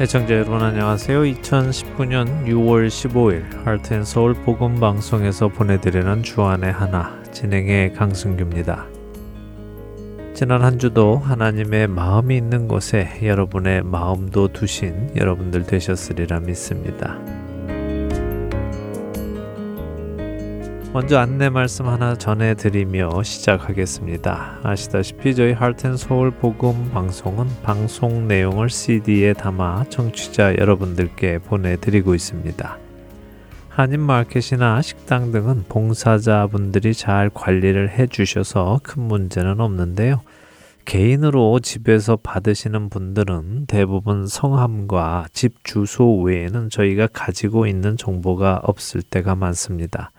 애청자 여러분 안녕하세요. 2019년 6월 15일 하트앤서울 복음 방송에서 보내드리는 주안의 하나 진행의 강승규입니다. 지난 한 주도 하나님의 마음이 있는 곳에 여러분의 마음도 두신 여러분들 되셨으리라 믿습니다. 먼저 안내 말씀 하나 전해드리며 시작하겠습니다. 아시다시피 저희 하트앤서울 복음 방송은 방송 내용을 CD에 담아 청취자 여러분들께 보내드리고 있습니다. 한인마켓이나 식당 등은 봉사자분들이 잘 관리를 해주셔서 큰 문제는 없는데요. 개인으로 집에서 받으시는 분들은 대부분 성함과 집 주소 외에는 저희가 가지고 있는 정보가 없을 때가 많습니다.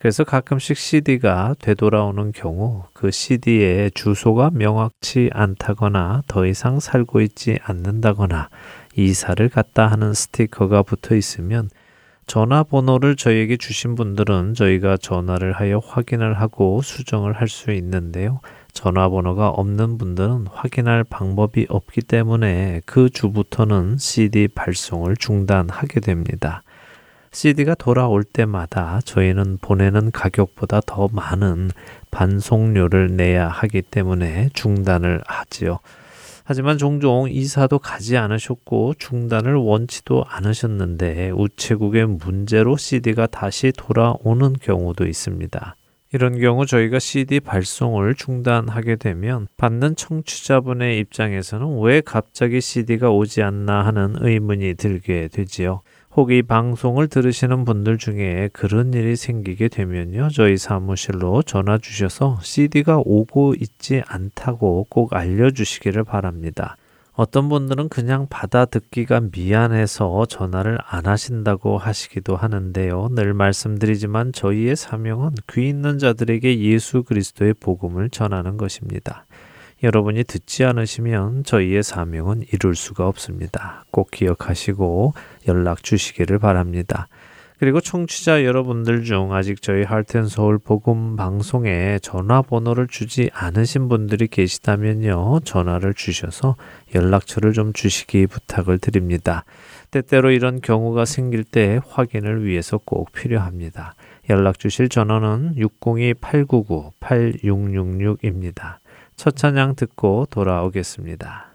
그래서 가끔씩 CD가 되돌아오는 경우 그 CD의 주소가 명확치 않다거나 더 이상 살고 있지 않는다거나 이사를 갔다 하는 스티커가 붙어 있으면 전화번호를 저희에게 주신 분들은 저희가 전화를 하여 확인을 하고 수정을 할 수 있는데요. 전화번호가 없는 분들은 확인할 방법이 없기 때문에 그 주부터는 CD 발송을 중단하게 됩니다. CD가 돌아올 때마다 저희는 보내는 가격보다 더 많은 반송료를 내야 하기 때문에 중단을 하지요. 하지만 종종 이사도 가지 않으셨고 중단을 원치도 않으셨는데 우체국의 문제로 CD가 다시 돌아오는 경우도 있습니다. 이런 경우 저희가 CD 발송을 중단하게 되면 받는 청취자분의 입장에서는 왜 갑자기 CD가 오지 않나 하는 의문이 들게 되지요. 혹 이 방송을 들으시는 분들 중에 그런 일이 생기게 되면요. 저희 사무실로 전화 주셔서 CD가 오고 있지 않다고 꼭 알려주시기를 바랍니다. 어떤 분들은 그냥 받아 듣기가 미안해서 전화를 안 하신다고 하시기도 하는데요. 늘 말씀드리지만 저희의 사명은 귀 있는 자들에게 예수 그리스도의 복음을 전하는 것입니다. 여러분이 듣지 않으시면 저희의 사명은 이룰 수가 없습니다. 꼭 기억하시고 연락 주시기를 바랍니다. 그리고 청취자 여러분들 중 아직 저희 할텐 서울 복음 방송에 전화번호를 주지 않으신 분들이 계시다면요. 전화를 주셔서 연락처를 좀 주시기 부탁을 드립니다. 때때로 이런 경우가 생길 때 확인을 위해서 꼭 필요합니다. 연락 주실 전화는 602-899-8666입니다. 첫 찬양 듣고 돌아오겠습니다.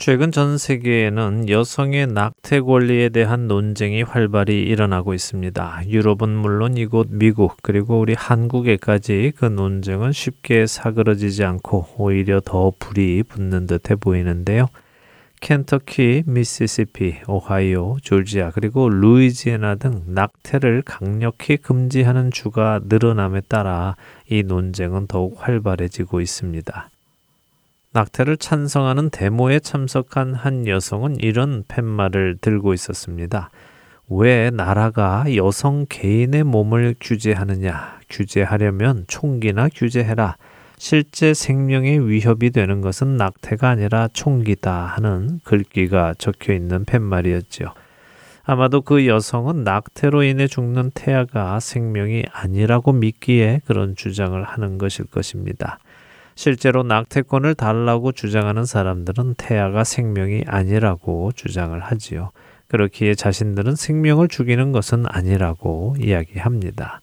최근 전 세계에는 여성의 낙태 권리에 대한 논쟁이 활발히 일어나고 있습니다. 유럽은 물론 이곳 미국 그리고 우리 한국에까지 그 논쟁은 쉽게 사그러지지 않고 오히려 더 불이 붙는 듯해 보이는데요. 켄터키, 미시시피, 오하이오, 조지아 그리고 루이지애나 등 낙태를 강력히 금지하는 주가 늘어남에 따라 이 논쟁은 더욱 활발해지고 있습니다. 낙태를 찬성하는 데모에 참석한 한 여성은 이런 팻말을 들고 있었습니다. 왜 나라가 여성 개인의 몸을 규제하느냐? 규제하려면 총기나 규제해라. 실제 생명에 위협이 되는 것은 낙태가 아니라 총기다 하는 글귀가 적혀 있는 팻말이었지요. 아마도 그 여성은 낙태로 인해 죽는 태아가 생명이 아니라고 믿기에 그런 주장을 하는 것일 것입니다. 실제로 낙태권을 달라고 주장하는 사람들은 태아가 생명이 아니라고 주장을 하지요. 그렇기에 자신들은 생명을 죽이는 것은 아니라고 이야기합니다.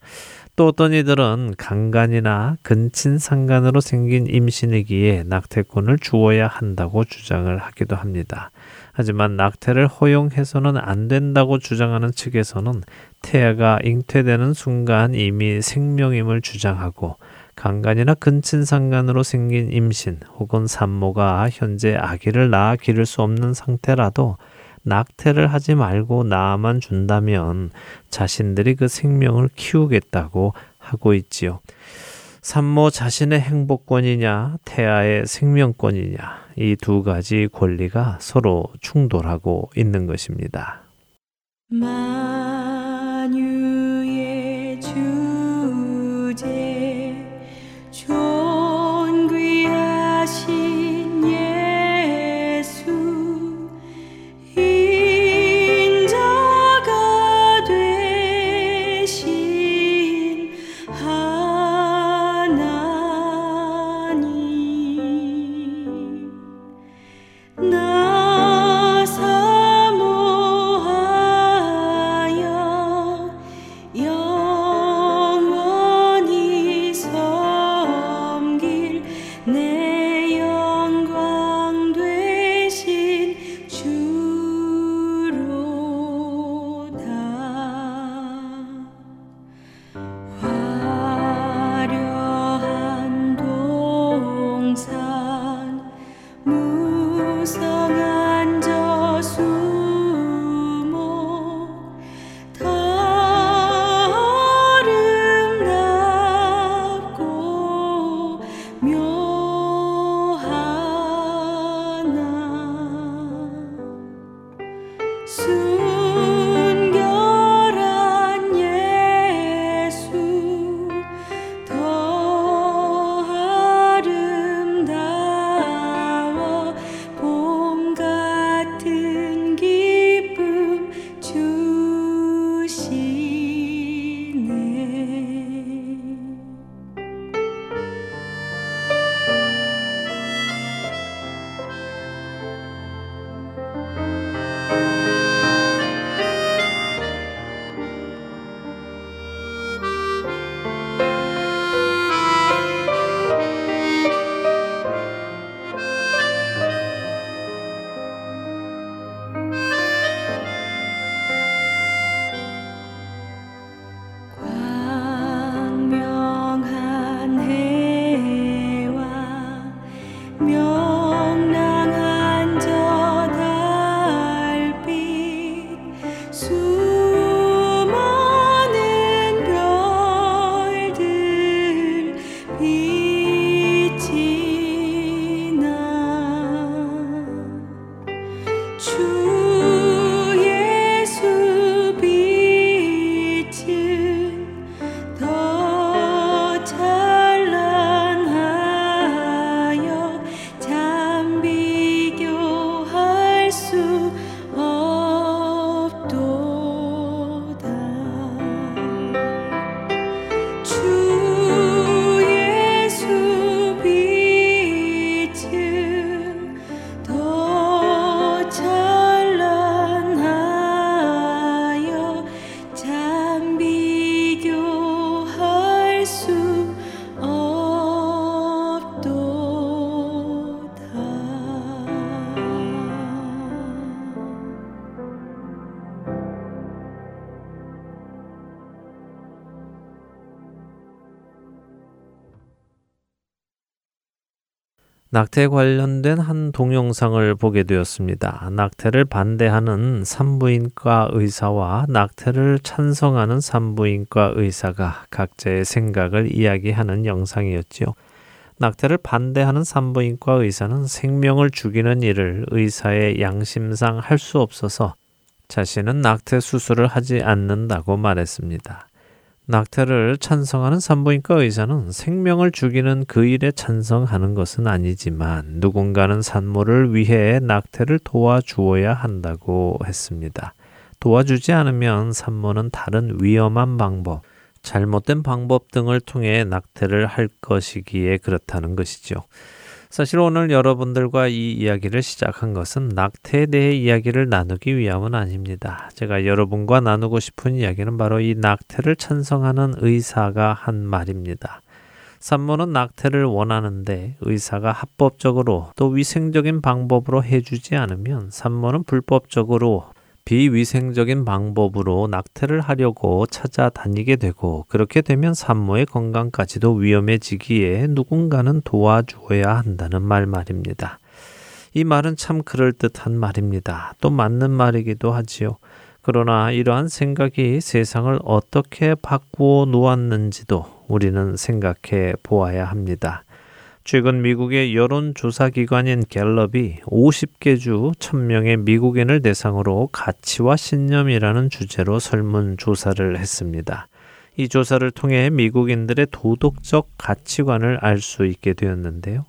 또 어떤 이들은 강간이나 근친상간으로 생긴 임신이기에 낙태권을 주어야 한다고 주장을 하기도 합니다. 하지만 낙태를 허용해서는 안 된다고 주장하는 측에서는 태아가 잉태되는 순간 이미 생명임을 주장하고 강간이나 근친상간으로 생긴 임신 혹은 산모가 현재 아기를 낳아 기를 수 없는 상태라도 낙태를 하지 말고 낳아만 준다면 자신들이 그 생명을 키우겠다고 하고 있지요. 산모 자신의 행복권이냐, 태아의 생명권이냐, 이 두 가지 권리가 서로 충돌하고 있는 것입니다. 만 낙태 관련된 한 동영상을 보게 되었습니다. 낙태를 반대하는 산부인과 의사와 낙태를 찬성하는 산부인과 의사가 각자의 생각을 이야기하는 영상이었지요. 낙태를 반대하는 산부인과 의사는 생명을 죽이는 일을 의사의 양심상 할 수 없어서 자신은 낙태 수술을 하지 않는다고 말했습니다. 낙태를 찬성하는 산부인과 의사는 생명을 죽이는 그 일에 찬성하는 것은 아니지만 누군가는 산모를 위해 낙태를 도와주어야 한다고 했습니다. 도와주지 않으면 산모는 다른 위험한 방법, 잘못된 방법 등을 통해 낙태를 할 것이기에 그렇다는 것이죠. 사실 오늘 여러분들과 이 이야기를 시작한 것은 낙태에 대해 이야기를 나누기 위함은 아닙니다. 제가 여러분과 나누고 싶은 이야기는 바로 이 낙태를 찬성하는 의사가 한 말입니다. 산모는 낙태를 원하는데 의사가 합법적으로 또 위생적인 방법으로 해주지 않으면 산모는 불법적으로 비위생적인 방법으로 낙태를 하려고 찾아다니게 되고 그렇게 되면 산모의 건강까지도 위험해지기에 누군가는 도와주어야 한다는 말 말입니다. 이 말은 참 그럴듯한 말입니다. 또 맞는 말이기도 하지요. 그러나 이러한 생각이 세상을 어떻게 바꾸어 놓았는지도 우리는 생각해 보아야 합니다. 최근 미국의 여론조사기관인 갤럽이 50개 주 1000명의 미국인을 대상으로 가치와 신념이라는 주제로 설문조사를 했습니다. 이 조사를 통해 미국인들의 도덕적 가치관을 알 수 있게 되었는데요.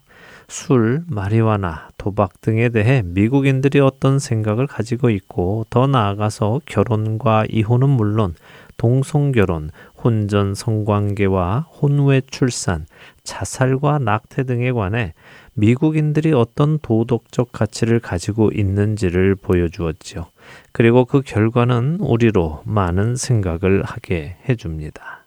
술, 마리화나, 도박 등에 대해 미국인들이 어떤 생각을 가지고 있고 더 나아가서 결혼과 이혼은 물론 동성결혼, 혼전 성관계와 혼외 출산, 자살과 낙태 등에 관해 미국인들이 어떤 도덕적 가치를 가지고 있는지를 보여주었지요. 그리고 그 결과는 우리로 많은 생각을 하게 해줍니다.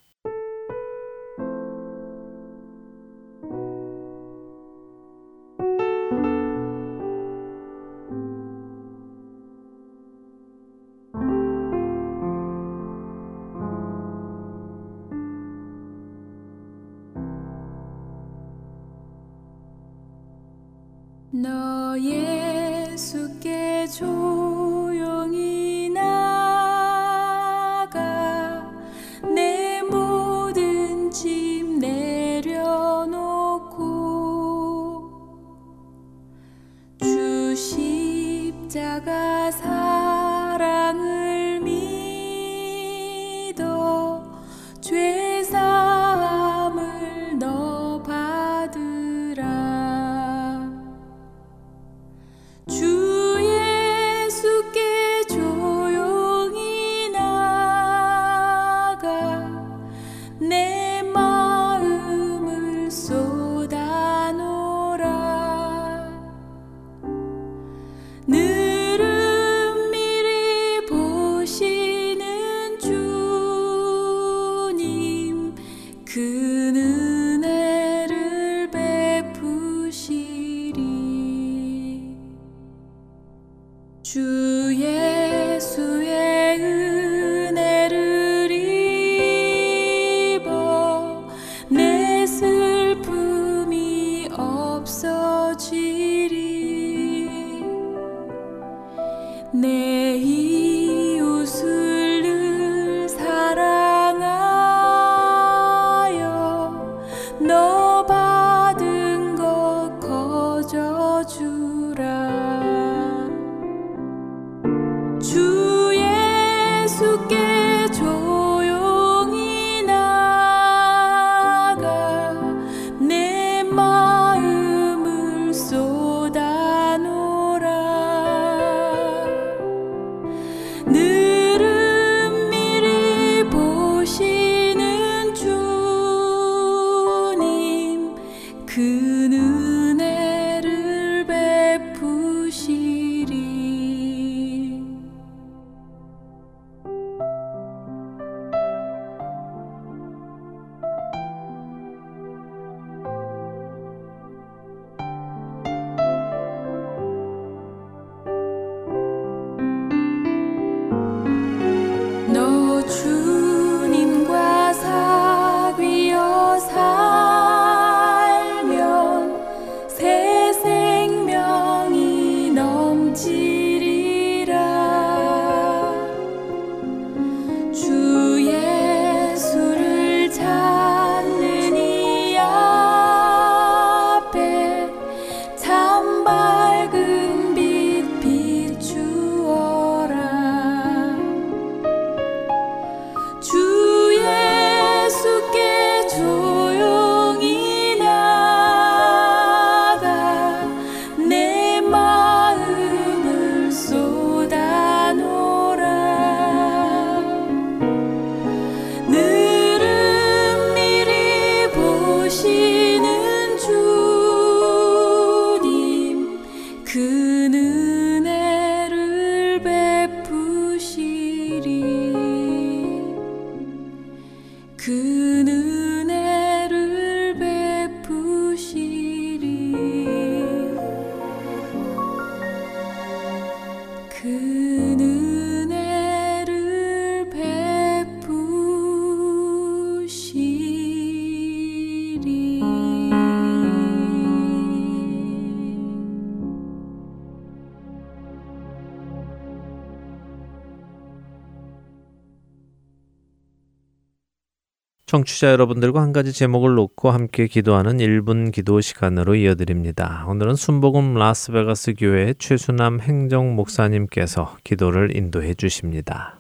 청취자 여러분들과 한 가지 제목을 놓고 함께 기도하는 1분 기도 시간으로 이어드립니다. 오늘은 순복음 라스베가스 교회 최수남 행정 목사님께서 기도를 인도해 주십니다.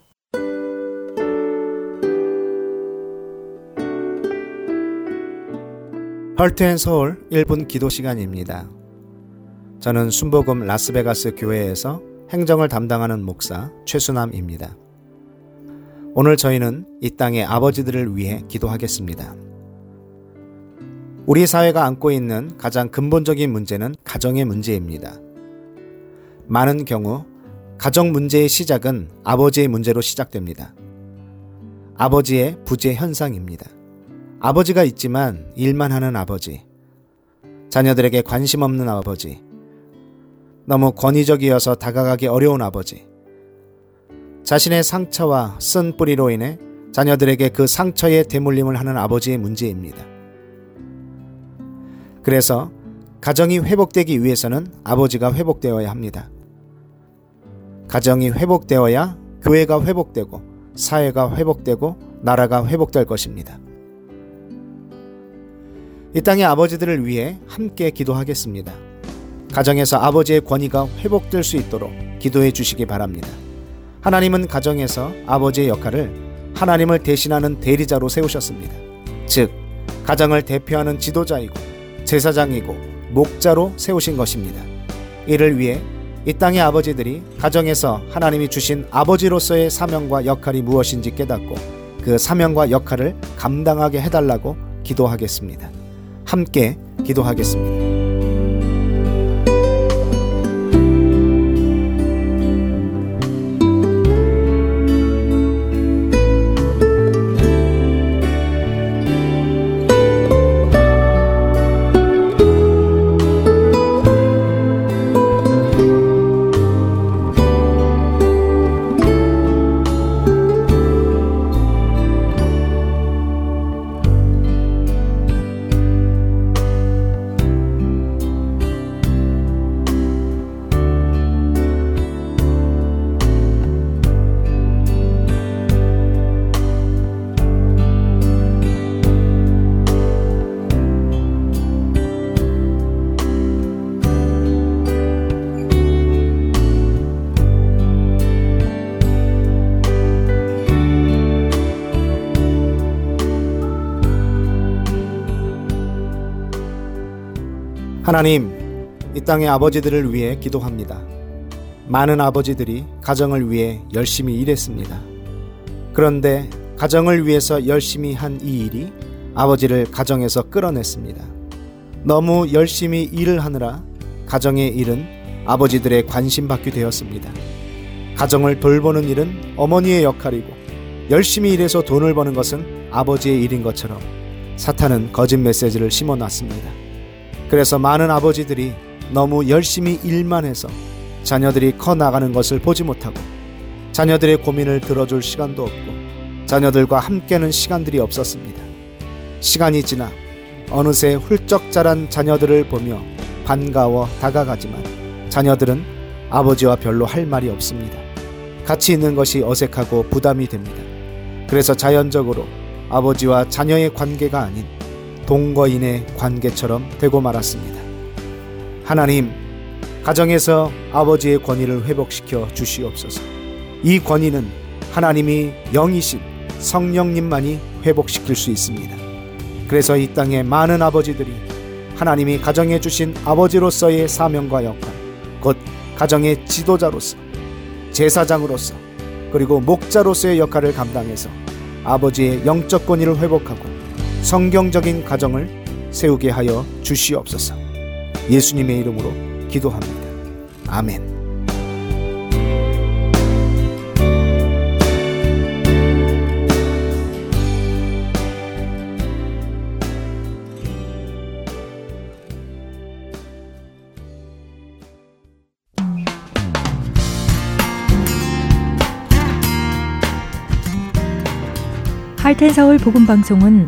헐트앤 서울 1분 기도 시간입니다. 저는 순복음 라스베가스 교회에서 행정을 담당하는 목사 최수남입니다. 오늘 저희는 이 땅의 아버지들을 위해 기도하겠습니다. 우리 사회가 안고 있는 가장 근본적인 문제는 가정의 문제입니다. 많은 경우 가정 문제의 시작은 아버지의 문제로 시작됩니다. 아버지의 부재 현상입니다. 아버지가 있지만 일만 하는 아버지, 자녀들에게 관심 없는 아버지, 너무 권위적이어서 다가가기 어려운 아버지, 자신의 상처와 쓴 뿌리로 인해 자녀들에게 그 상처에 대물림을 하는 아버지의 문제입니다. 그래서 가정이 회복되기 위해서는 아버지가 회복되어야 합니다. 가정이 회복되어야 교회가 회복되고 사회가 회복되고 나라가 회복될 것입니다. 이 땅의 아버지들을 위해 함께 기도하겠습니다. 가정에서 아버지의 권위가 회복될 수 있도록 기도해 주시기 바랍니다. 하나님은 가정에서 아버지의 역할을 하나님을 대신하는 대리자로 세우셨습니다. 즉, 가정을 대표하는 지도자이고 제사장이고 목자로 세우신 것입니다. 이를 위해 이 땅의 아버지들이 가정에서 하나님이 주신 아버지로서의 사명과 역할이 무엇인지 깨닫고 그 사명과 역할을 감당하게 해달라고 기도하겠습니다. 함께 기도하겠습니다. 하나님, 이 땅의 아버지들을 위해 기도합니다. 많은 아버지들이 가정을 위해 열심히 일했습니다. 그런데 가정을 위해서 열심히 한 이 일이 아버지를 가정에서 끌어냈습니다. 너무 열심히 일을 하느라 가정의 일은 아버지들의 관심받게 되었습니다. 가정을 돌보는 일은 어머니의 역할이고 열심히 일해서 돈을 버는 것은 아버지의 일인 것처럼 사탄은 거짓 메시지를 심어 놨습니다. 그래서 많은 아버지들이 너무 열심히 일만 해서 자녀들이 커 나가는 것을 보지 못하고 자녀들의 고민을 들어줄 시간도 없고 자녀들과 함께는 시간들이 없었습니다. 시간이 지나 어느새 훌쩍 자란 자녀들을 보며 반가워 다가가지만 자녀들은 아버지와 별로 할 말이 없습니다. 같이 있는 것이 어색하고 부담이 됩니다. 그래서 자연적으로 아버지와 자녀의 관계가 아닌 동거인의 관계처럼 되고 말았습니다. 하나님, 가정에서 아버지의 권위를 회복시켜 주시옵소서. 이 권위는 하나님이 영이신 성령님만이 회복시킬 수 있습니다. 그래서 이 땅의 많은 아버지들이 하나님이 가정에 주신 아버지로서의 사명과 역할, 곧 가정의 지도자로서, 제사장으로서, 그리고 목자로서의 역할을 감당해서 아버지의 영적 권위를 회복하고 성경적인 가정을 세우게 하여 주시옵소서. 예수님의 이름으로 기도합니다. 아멘. 할텐 서울 복음 방송은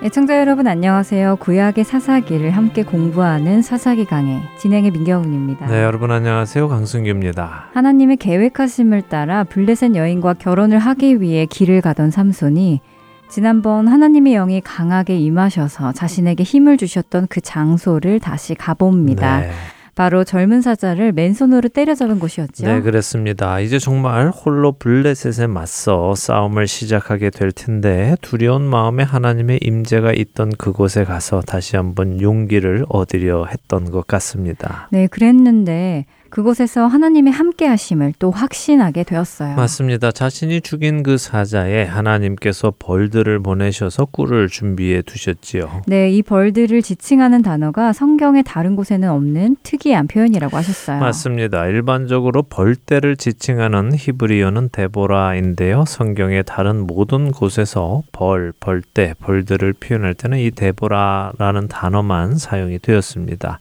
애청자 네, 여러분 안녕하세요. 구약의 사사기를 함께 공부하는 사사기 강의 진행의 민경훈입니다. 네, 여러분 안녕하세요. 강승규입니다. 하나님의 계획하심을 따라 블레셋 여인과 결혼을 하기 위해 길을 가던 삼손이 지난번 하나님의 영이 강하게 임하셔서 자신에게 힘을 주셨던 그 장소를 다시 가봅니다. 네. 바로 젊은 사자를 맨손으로 때려잡은 곳이었죠. 네, 그렇습니다. 이제 정말 홀로 블레셋에 맞서 싸움을 시작하게 될 텐데 두려운 마음에 하나님의 임재가 있던 그곳에 가서 다시 한번 용기를 얻으려 했던 것 같습니다. 네, 그랬는데 그곳에서 하나님의 함께 하심을 또 확신하게 되었어요. 맞습니다. 자신이 죽인 그 사자에 하나님께서 벌들을 보내셔서 꿀을 준비해 두셨지요. 네, 이 벌들을 지칭하는 단어가 성경의 다른 곳에는 없는 특이한 표현이라고 하셨어요. 맞습니다. 일반적으로 벌떼를 지칭하는 히브리어는 데보라인데요. 성경의 다른 모든 곳에서 벌, 벌떼, 벌들을 표현할 때는 이 데보라라는 단어만 사용이 되었습니다.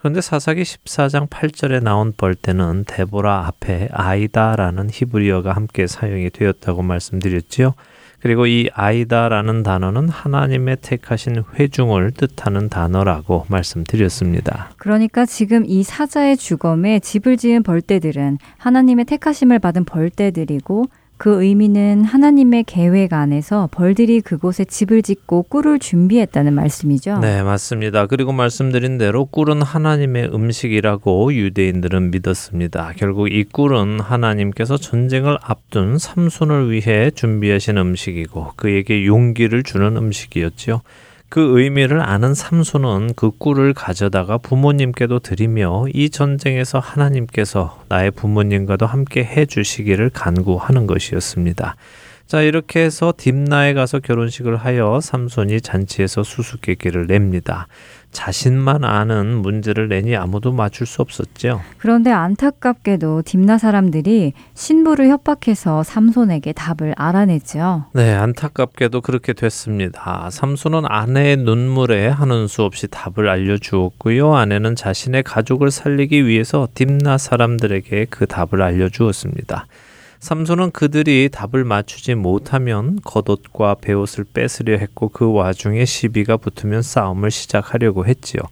그런데 사사기 14장 8절에 나온 벌떼는 데보라 앞에 아이다라는 히브리어가 함께 사용이 되었다고 말씀드렸지요. 그리고 이 아이다라는 단어는 하나님의 택하신 회중을 뜻하는 단어라고 말씀드렸습니다. 그러니까 지금 이 사자의 주검에 집을 지은 벌떼들은 하나님의 택하심을 받은 벌떼들이고 그 의미는 하나님의 계획 안에서 벌들이 그곳에 집을 짓고 꿀을 준비했다는 말씀이죠. 네, 맞습니다. 그리고 말씀드린 대로 꿀은 하나님의 음식이라고 유대인들은 믿었습니다. 결국 이 꿀은 하나님께서 전쟁을 앞둔 삼손을 위해 준비하신 음식이고 그에게 용기를 주는 음식이었지요. 그 의미를 아는 삼손은 그 꿀을 가져다가 부모님께도 드리며 이 전쟁에서 하나님께서 나의 부모님과도 함께 해 주시기를 간구하는 것이었습니다. 자, 이렇게 해서 딥나에 가서 결혼식을 하여 삼손이 잔치에서 수수께끼를 냅니다. 자신만 아는 문제를 내니 아무도 맞출 수 없었죠. 그런데 안타깝게도 딥나 사람들이 신부를 협박해서 삼손에게 답을 알아냈죠. 네, 안타깝게도 그렇게 됐습니다. 삼손은 아내의 눈물에 하는 수 없이 답을 알려주었고요. 아내는 자신의 가족을 살리기 위해서 딥나 사람들에게 그 답을 알려주었습니다. 삼손은 그들이 답을 맞추지 못하면 겉옷과 베옷을 뺏으려 했고 그 와중에 시비가 붙으면 싸움을 시작하려고 했지요.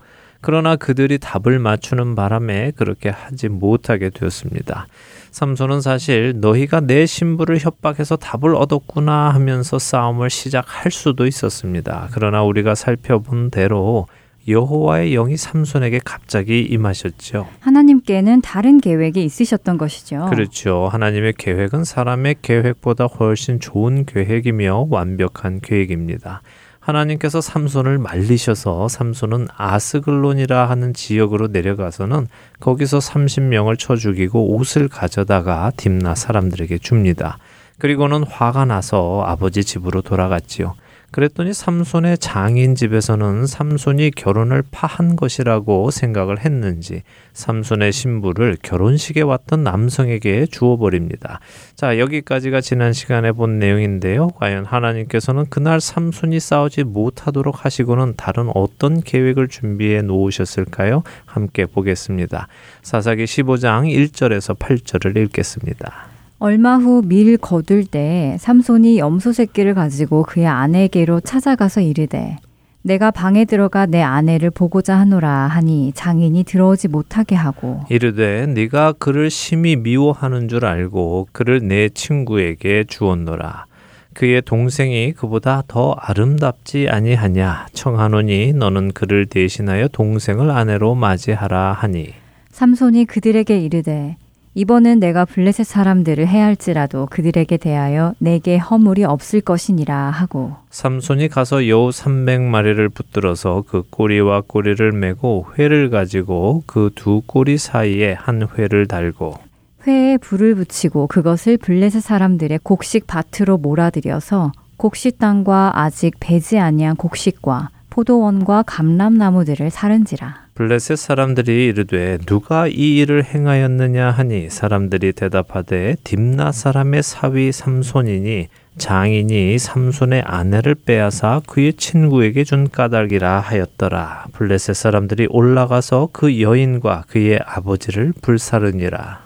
그러나 그들이 답을 맞추는 바람에 그렇게 하지 못하게 되었습니다. 삼손은 사실 너희가 내 신부를 협박해서 답을 얻었구나 하면서 싸움을 시작할 수도 있었습니다. 그러나 우리가 살펴본 대로 여호와의 영이 삼손에게 갑자기 임하셨죠. 하나님께는 다른 계획이 있으셨던 것이죠. 그렇죠. 하나님의 계획은 사람의 계획보다 훨씬 좋은 계획이며 완벽한 계획입니다. 하나님께서 삼손을 말리셔서 삼손은 아스글론이라 하는 지역으로 내려가서는 거기서 30명을 쳐 죽이고 옷을 가져다가 딥나 사람들에게 줍니다. 그리고는 화가 나서 아버지 집으로 돌아갔지요. 그랬더니 삼손의 장인 집에서는 삼손이 결혼을 파한 것이라고 생각을 했는지 삼손의 신부를 결혼식에 왔던 남성에게 주어버립니다. 자, 여기까지가 지난 시간에 본 내용인데요. 과연 하나님께서는 그날 삼손이 싸우지 못하도록 하시고는 다른 어떤 계획을 준비해 놓으셨을까요? 함께 보겠습니다. 사사기 15장 1절에서 8절을 읽겠습니다. 얼마 후 밀 거둘 때 삼손이 염소 새끼를 가지고 그의 아내에게로 찾아가서 이르되 내가 방에 들어가 내 아내를 보고자 하노라 하니 장인이 들어오지 못하게 하고 이르되 네가 그를 심히 미워하는 줄 알고 그를 내 친구에게 주었노라. 그의 동생이 그보다 더 아름답지 아니하냐? 청하노니 너는 그를 대신하여 동생을 아내로 맞이하라 하니. 삼손이 그들에게 이르되 이번은 내가 블레셋 사람들을 해할지라도 그들에게 대하여 내게 허물이 없을 것이니라 하고. 삼손이 가서 여우 300마리를 붙들어서 그 꼬리와 꼬리를 메고 회를 가지고 그 두 꼬리 사이에 한 회를 달고 회에 불을 붙이고 그것을 블레셋 사람들의 곡식 밭으로 몰아들여서 곡식 땅과 아직 배지 아니한 곡식과 포도원과 감람나무들을 사른지라 블레셋 사람들이 이르되 누가 이 일을 행하였느냐 하니 사람들이 대답하되 딥나 사람의 사위 삼손이니 장인이 삼손의 아내를 빼앗아 그의 친구에게 준 까닭이라 하였더라. 블레셋 사람들이 올라가서 그 여인과 그의 아버지를 불사르니라.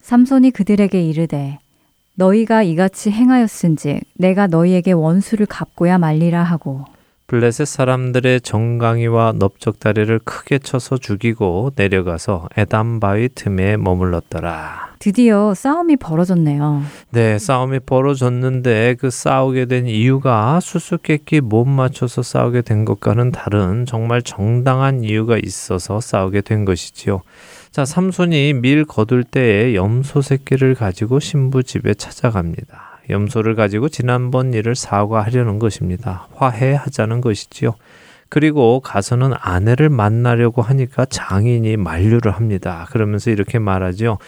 삼손이 그들에게 이르되 너희가 이같이 행하였은즉 내가 너희에게 원수를 갚고야 말리라 하고 블레셋 사람들의 정강이와 넓적다리를 크게 쳐서 죽이고 내려가서 에담 바위 틈에 머물렀더라. 드디어 싸움이 벌어졌네요. 네, 싸움이 벌어졌는데 그 싸우게 된 이유가 수수께끼 못 맞춰서 싸우게 된 것과는 다른 정말 정당한 이유가 있어서 싸우게 된 것이지요. 자, 삼손이 밀 거둘 때에 염소 새끼를 가지고 신부 집에 찾아갑니다. 염소를 가지고 지난번 일을 사과하려는 것입니다. 화해하자는 것이지요. 그리고 가서는 아내를 만나려고 하니까 장인이 만류를 합니다. 그러면서 이렇게 말하죠.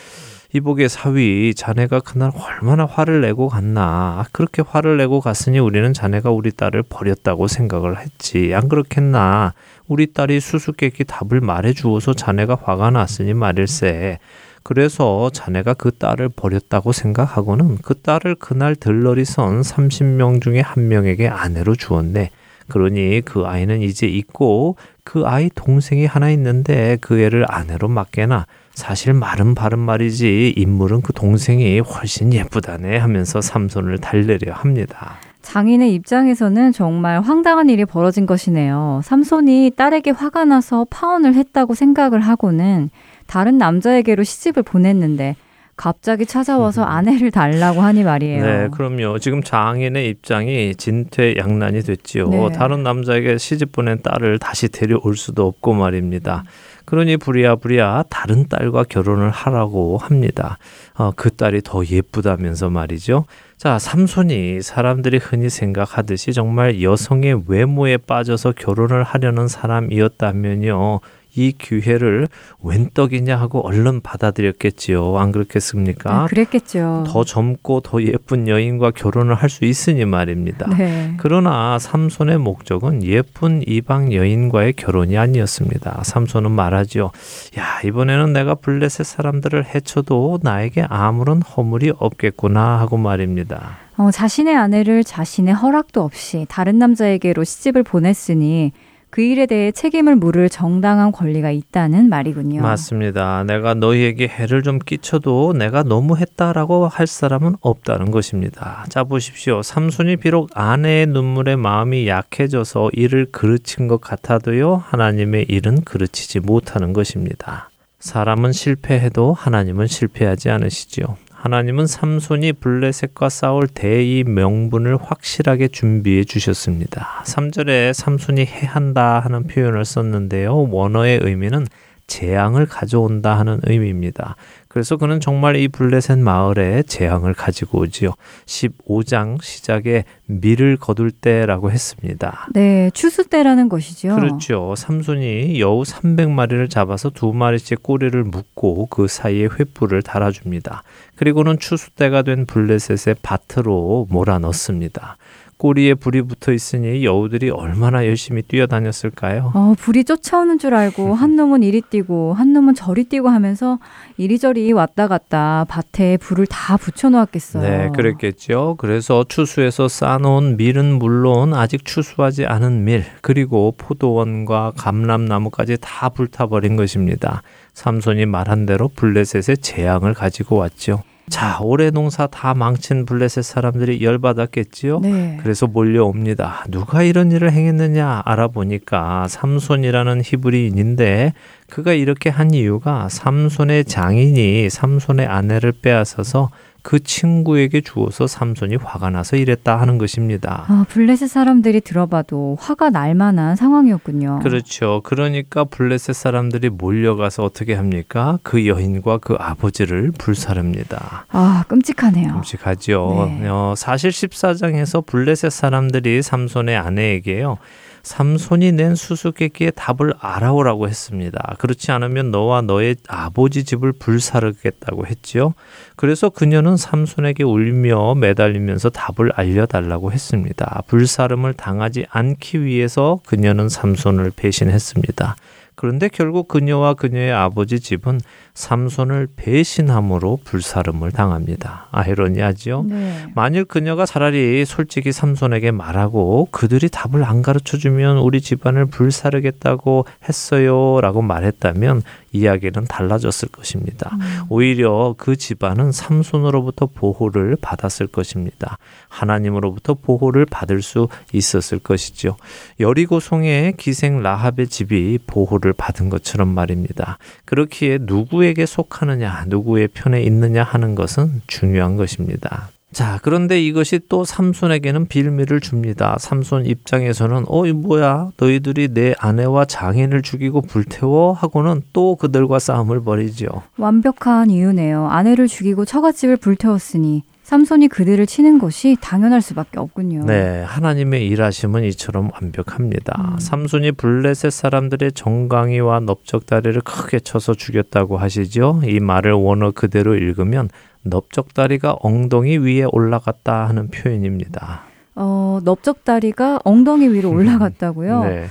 이복의 사위, 자네가 그날 얼마나 화를 내고 갔나. 그렇게 화를 내고 갔으니 우리는 자네가 우리 딸을 버렸다고 생각을 했지. 안 그렇겠나. 우리 딸이 수수께끼 답을 말해 주어서 자네가 화가 났으니 말일세. 그래서 자네가 그 딸을 버렸다고 생각하고는 그 딸을 그날 들러리 선 30명 중에 한 명에게 아내로 주었네. 그러니 그 아이는 이제 있고 그 아이 동생이 하나 있는데 그 애를 아내로 맡게나 사실 말은 바른 말이지 인물은 그 동생이 훨씬 예쁘다네 하면서 삼손을 달래려 합니다. 장인의 입장에서는 정말 황당한 일이 벌어진 것이네요. 삼손이 딸에게 화가 나서 파혼을 했다고 생각을 하고는 다른 남자에게로 시집을 보냈는데 갑자기 찾아와서 아내를 달라고 하니 말이에요. 네, 그럼요. 지금 장인의 입장이 진퇴양난이 됐지요. 네. 다른 남자에게 시집 보낸 딸을 다시 데려올 수도 없고 말입니다. 그러니 부랴부랴 다른 딸과 결혼을 하라고 합니다. 어, 그 딸이 더 예쁘다면서 말이죠. 자, 삼손이 사람들이 흔히 생각하듯이 정말 여성의 외모에 빠져서 결혼을 하려는 사람이었다면요. 이 기회를 웬 떡이냐 하고 얼른 받아들였겠지요. 안 그렇겠습니까? 네, 그랬겠죠. 더 젊고 더 예쁜 여인과 결혼을 할 수 있으니 말입니다. 네. 그러나 삼손의 목적은 예쁜 이방 여인과의 결혼이 아니었습니다. 삼손은 말하지요. 야, 이번에는 내가 블레셋 사람들을 해쳐도 나에게 아무런 허물이 없겠구나 하고 말입니다. 어, 자신의 아내를 자신의 허락도 없이 다른 남자에게로 시집을 보냈으니 그 일에 대해 책임을 물을 정당한 권리가 있다는 말이군요. 맞습니다. 내가 너희에게 해를 좀 끼쳐도 내가 너무 했다라고 할 사람은 없다는 것입니다. 자 보십시오. 삼손이 비록 아내의 눈물에 마음이 약해져서 이를 그르친 것 같아도요. 하나님의 일은 그르치지 못하는 것입니다. 사람은 실패해도 하나님은 실패하지 않으시지요. 하나님은 삼손이 블레셋과 싸울 대의 명분을 확실하게 준비해 주셨습니다. 3절에 삼손이 해한다 하는 표현을 썼는데요. 원어의 의미는 재앙을 가져온다 하는 의미입니다. 그래서 그는 정말 이 블레셋 마을에 재앙을 가지고 오지요. 15장 시작에 밀을 거둘 때라고 했습니다. 네, 추수 때라는 것이죠. 그렇죠. 삼손이 여우 300마리를 잡아서 두 마리씩 꼬리를 묶고 그 사이에 횃불을 달아줍니다. 그리고는 추수 때가 된 블레셋의 밭으로 몰아넣습니다. 꼬리에 불이 붙어 있으니 여우들이 얼마나 열심히 뛰어다녔을까요? 어, 불이 쫓아오는 줄 알고 한 놈은 이리 뛰고 한 놈은 저리 뛰고 하면서 이리저리 왔다 갔다 밭에 불을 다 붙여 놓았겠어요. 네, 그랬겠죠. 그래서 추수해서 쌓아놓은 밀은 물론 아직 추수하지 않은 밀, 그리고 포도원과 감람나무까지 다 불타버린 것입니다. 삼손이 말한 대로 블레셋의 재앙을 가지고 왔죠. 자, 올해 농사 다 망친 블레셋 사람들이 열받았겠지요? 네. 그래서 몰려옵니다. 누가 이런 일을 행했느냐 알아보니까 삼손이라는 히브리인인데 그가 이렇게 한 이유가 삼손의 장인이 삼손의 아내를 빼앗아서 그 친구에게 주어서 삼손이 화가 나서 이랬다 하는 것입니다. 아, 블레셋 사람들이 들어봐도 화가 날 만한 상황이었군요. 그렇죠. 그러니까 블레셋 사람들이 몰려가서 어떻게 합니까? 그 여인과 그 아버지를 불사릅니다. 아, 끔찍하네요. 끔찍하죠. 네. 어, 사실 14장에서 블레셋 사람들이 삼손의 아내에게요. 삼손이 낸 수수께끼의 답을 알아오라고 했습니다. 그렇지 않으면 너와 너의 아버지 집을 불사르겠다고 했지요. 그래서 그녀는 삼손에게 울며 매달리면서 답을 알려달라고 했습니다. 불사름을 당하지 않기 위해서 그녀는 삼손을 배신했습니다. 그런데 결국 그녀와 그녀의 아버지 집은 삼손을 배신함으로 불사름을 당합니다. 아이러니하지요. 네. 만일 그녀가 차라리 솔직히 삼손에게 말하고 그들이 답을 안 가르쳐 주면 우리 집안을 불사르겠다고 했어요라고 말했다면 이야기는 달라졌을 것입니다. 오히려 그 집안은 삼손으로부터 보호를 받았을 것입니다. 하나님으로부터 보호를 받을 수 있었을 것이죠. 여리고 송의 기생 라합의 집이 보호를 받은 것처럼 말입니다. 그렇기에 누구에게 속하느냐, 누구의 편에 있느냐 하는 것은 중요한 것입니다. 자, 그런데 이것이 또 삼손에게는 빌미를 줍니다. 삼손 입장에서는 어, 이 뭐야? 너희들이 내 아내와 장인을 죽이고 불태워 하고는 또 그들과 싸움을 벌이죠. 완벽한 이유네요. 아내를 죽이고 처갓집을 불태웠으니 삼손이 그들을 치는 것이 당연할 수밖에 없군요. 네, 하나님의 일하심은 이처럼 완벽합니다. 삼손이 블레셋 사람들의 정강이와 넓적다리를 크게 쳐서 죽였다고 하시죠. 이 말을 원어 그대로 읽으면 넓적다리가 엉덩이 위에 올라갔다 하는 표현입니다. 어, 넓적다리가 엉덩이 위로 올라갔다고요? 네.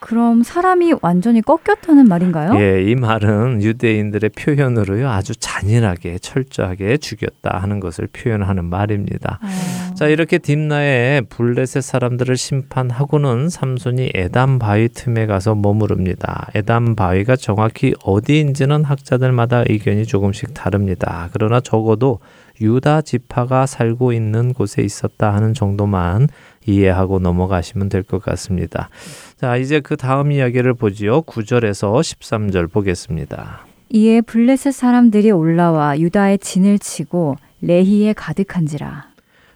그럼 사람이 완전히 꺾였다는 말인가요? 예, 이 말은 유대인들의 표현으로요 아주 잔인하게 철저하게 죽였다 하는 것을 표현하는 말입니다. 어, 자 이렇게 딥나에 블레셋 사람들을 심판하고는 삼손이 에담 바위 틈에 가서 머무릅니다. 에담 바위가 정확히 어디인지는 학자들마다 의견이 조금씩 다릅니다. 그러나 적어도 유다 지파가 살고 있는 곳에 있었다 하는 정도만 이해하고 넘어가시면 될 것 같습니다. 자, 이제 그 다음 이야기를 보지요. 9절에서 13절 보겠습니다. 이에 블레셋 사람들이 올라와 유다의 진을 치고 레히에 가득한지라.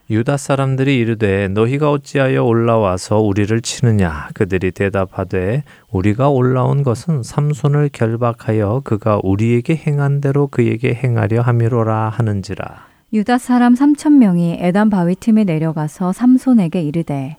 유다 사람들이 이르되 너희가 어찌하여 올라와서 우리를 치느냐 그들이 대답하되 우리가 올라온 것은 삼손을 결박하여 그가 우리에게 행한 대로 그에게 행하려 함이로라 하는지라 유다 사람 3천 명이 에단 바위 틈에 내려가서 삼손에게 이르되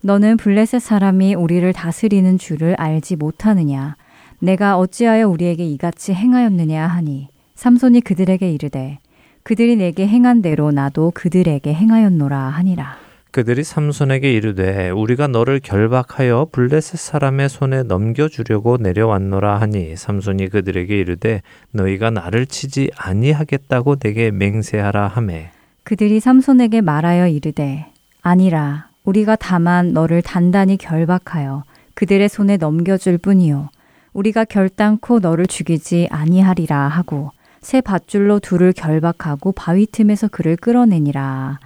너는 블레셋 사람이 우리를 다스리는 줄을 알지 못하느냐? 내가 어찌하여 우리에게 이같이 행하였느냐 하니? 삼손이 그들에게 이르되 그들이 내게 행한 대로 나도 그들에게 행하였노라 하니라 그들이 삼손에게 이르되 우리가 너를 결박하여 블레셋 사람의 손에 넘겨주려고 내려왔노라 하니 삼손이 그들에게 이르되 너희가 나를 치지 아니하겠다고 내게 맹세하라 하매 그들이 삼손에게 말하여 이르되 아니라 우리가 다만 너를 단단히 결박하여 그들의 손에 넘겨줄 뿐이요 우리가 결단코 너를 죽이지 아니하리라 하고 새 밧줄로 둘을 결박하고 바위 틈에서 그를 끌어내니라.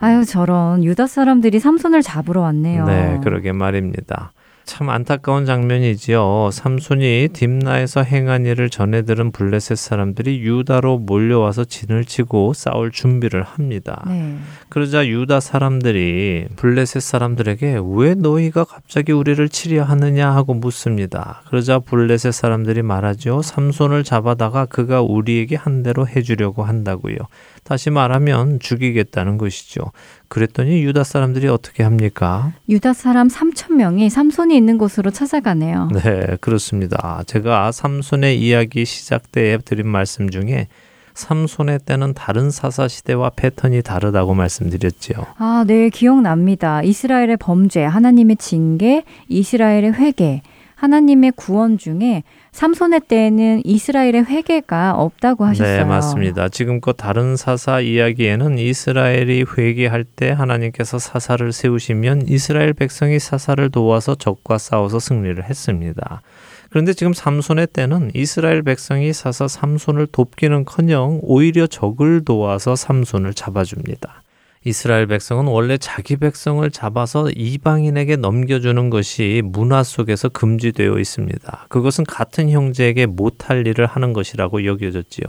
아유 저런 유다 사람들이 삼손을 잡으러 왔네요. 네, 그러게 말입니다. 참 안타까운 장면이지요. 삼손이 딥나에서 행한 일을 전해 들은 블레셋 사람들이 유다로 몰려와서 진을 치고 싸울 준비를 합니다. 네. 그러자 유다 사람들이 블레셋 사람들에게 왜 너희가 갑자기 우리를 치려 하느냐 하고 묻습니다. 그러자 블레셋 사람들이 말하죠. 삼손을 잡아다가 그가 우리에게 한 대로 해주려고 한다고요. 다시 말하면 죽이겠다는 것이죠. 그랬더니 유다 사람들이 어떻게 합니까? 유다 사람 3천 명이 삼손이 있는 곳으로 찾아가네요. 네, 그렇습니다. 제가 삼손의 이야기 시작 때에 드린 말씀 중에 삼손의 때는 다른 사사 시대와 패턴이 다르다고 말씀드렸지요. 아, 네, 기억납니다. 이스라엘의 범죄, 하나님의 징계, 이스라엘의 회개, 하나님의 구원 중에 삼손의 때에는 이스라엘의 회개가 없다고 하셨어요. 네, 맞습니다. 지금껏 다른 사사 이야기에는 이스라엘이 회개할 때 하나님께서 사사를 세우시면 이스라엘 백성이 사사를 도와서 적과 싸워서 승리를 했습니다. 그런데 지금 삼손의 때는 이스라엘 백성이 사사 삼손을 돕기는커녕 오히려 적을 도와서 삼손을 잡아줍니다. 이스라엘 백성은 원래 자기 백성을 잡아서 이방인에게 넘겨주는 것이 문화 속에서 금지되어 있습니다. 그것은 같은 형제에게 못할 일을 하는 것이라고 여겨졌지요.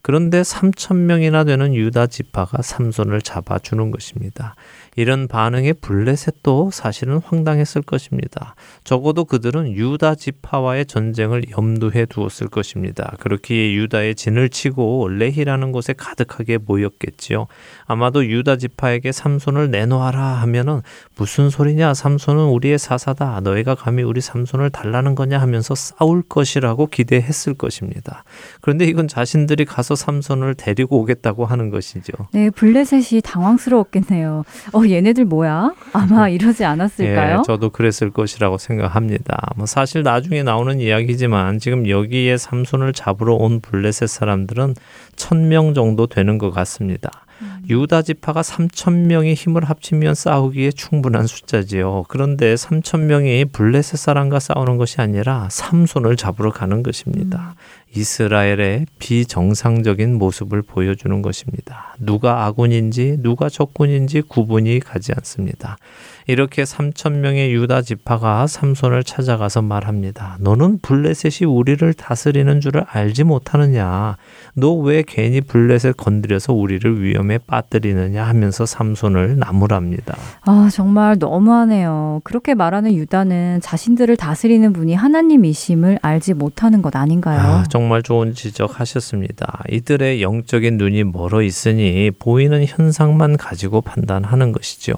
그런데 3천 명이나 되는 유다 지파가 삼손을 잡아주는 것입니다. 이런 반응에 블레셋도 사실은 황당했을 것입니다. 적어도 그들은 유다 지파와의 전쟁을 염두에 두었을 것입니다. 그렇기에 유다의 진을 치고 레히라는 곳에 가득하게 모였겠지요. 아마도 유다 지파에게 삼손을 내놓아라 하면은 무슨 소리냐 삼손은 우리의 사사다 너희가 감히 우리 삼손을 달라는 거냐 하면서 싸울 것이라고 기대했을 것입니다. 그런데 이건 자신들이 가서 삼손을 데리고 오겠다고 하는 것이죠. 네, 블레셋이 당황스러웠겠네요. 어, 얘네들 뭐야? 아마 이러지 않았을까요? 예, 저도 그랬을 것이라고 생각합니다. 뭐 사실 나중에 나오는 이야기지만 지금 여기에 삼손을 잡으러 온 블레셋 사람들은 천명 정도 되는 것 같습니다. 유다 지파가 3천 명이 힘을 합치면 싸우기에 충분한 숫자지요. 그런데 3천 명이 블레셋 사람과 싸우는 것이 아니라 삼손을 잡으러 가는 것입니다. 이스라엘의 비정상적인 모습을 보여주는 것입니다. 누가 아군인지 누가 적군인지 구분이 가지 않습니다. 이렇게 3천 명의 유다 지파가 삼손을 찾아가서 말합니다. 너는 블레셋이 우리를 다스리는 줄을 알지 못하느냐? 너 왜 괜히 블레셋 건드려서 우리를 위험에 빠뜨리느냐 하면서 삼손을 나무랍니다. 아, 정말 너무하네요. 그렇게 말하는 유다는 자신들을 다스리는 분이 하나님이심을 알지 못하는 것 아닌가요? 아, 정말 좋은 지적하셨습니다. 이들의 영적인 눈이 멀어 있으니 보이는 현상만 가지고 판단하는 것이죠.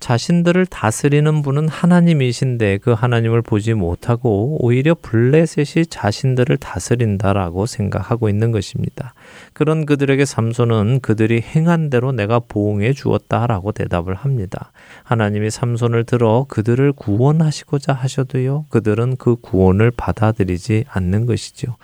자신들을 다스리는 분은 하나님이신데 그 하나님을 보지 못하고 오히려 블레셋이 자신들을 다스린다라고 생각하고 있는 것입니다. 그런 그들에게 삼손은 그들이 행한 대로 내가 보응해 주었다라고 대답을 합니다. 하나님이 삼손을 들어 그들을 구원하시고자 하셔도요, 그들은 그 구원을 받아들이지 않는 것이죠.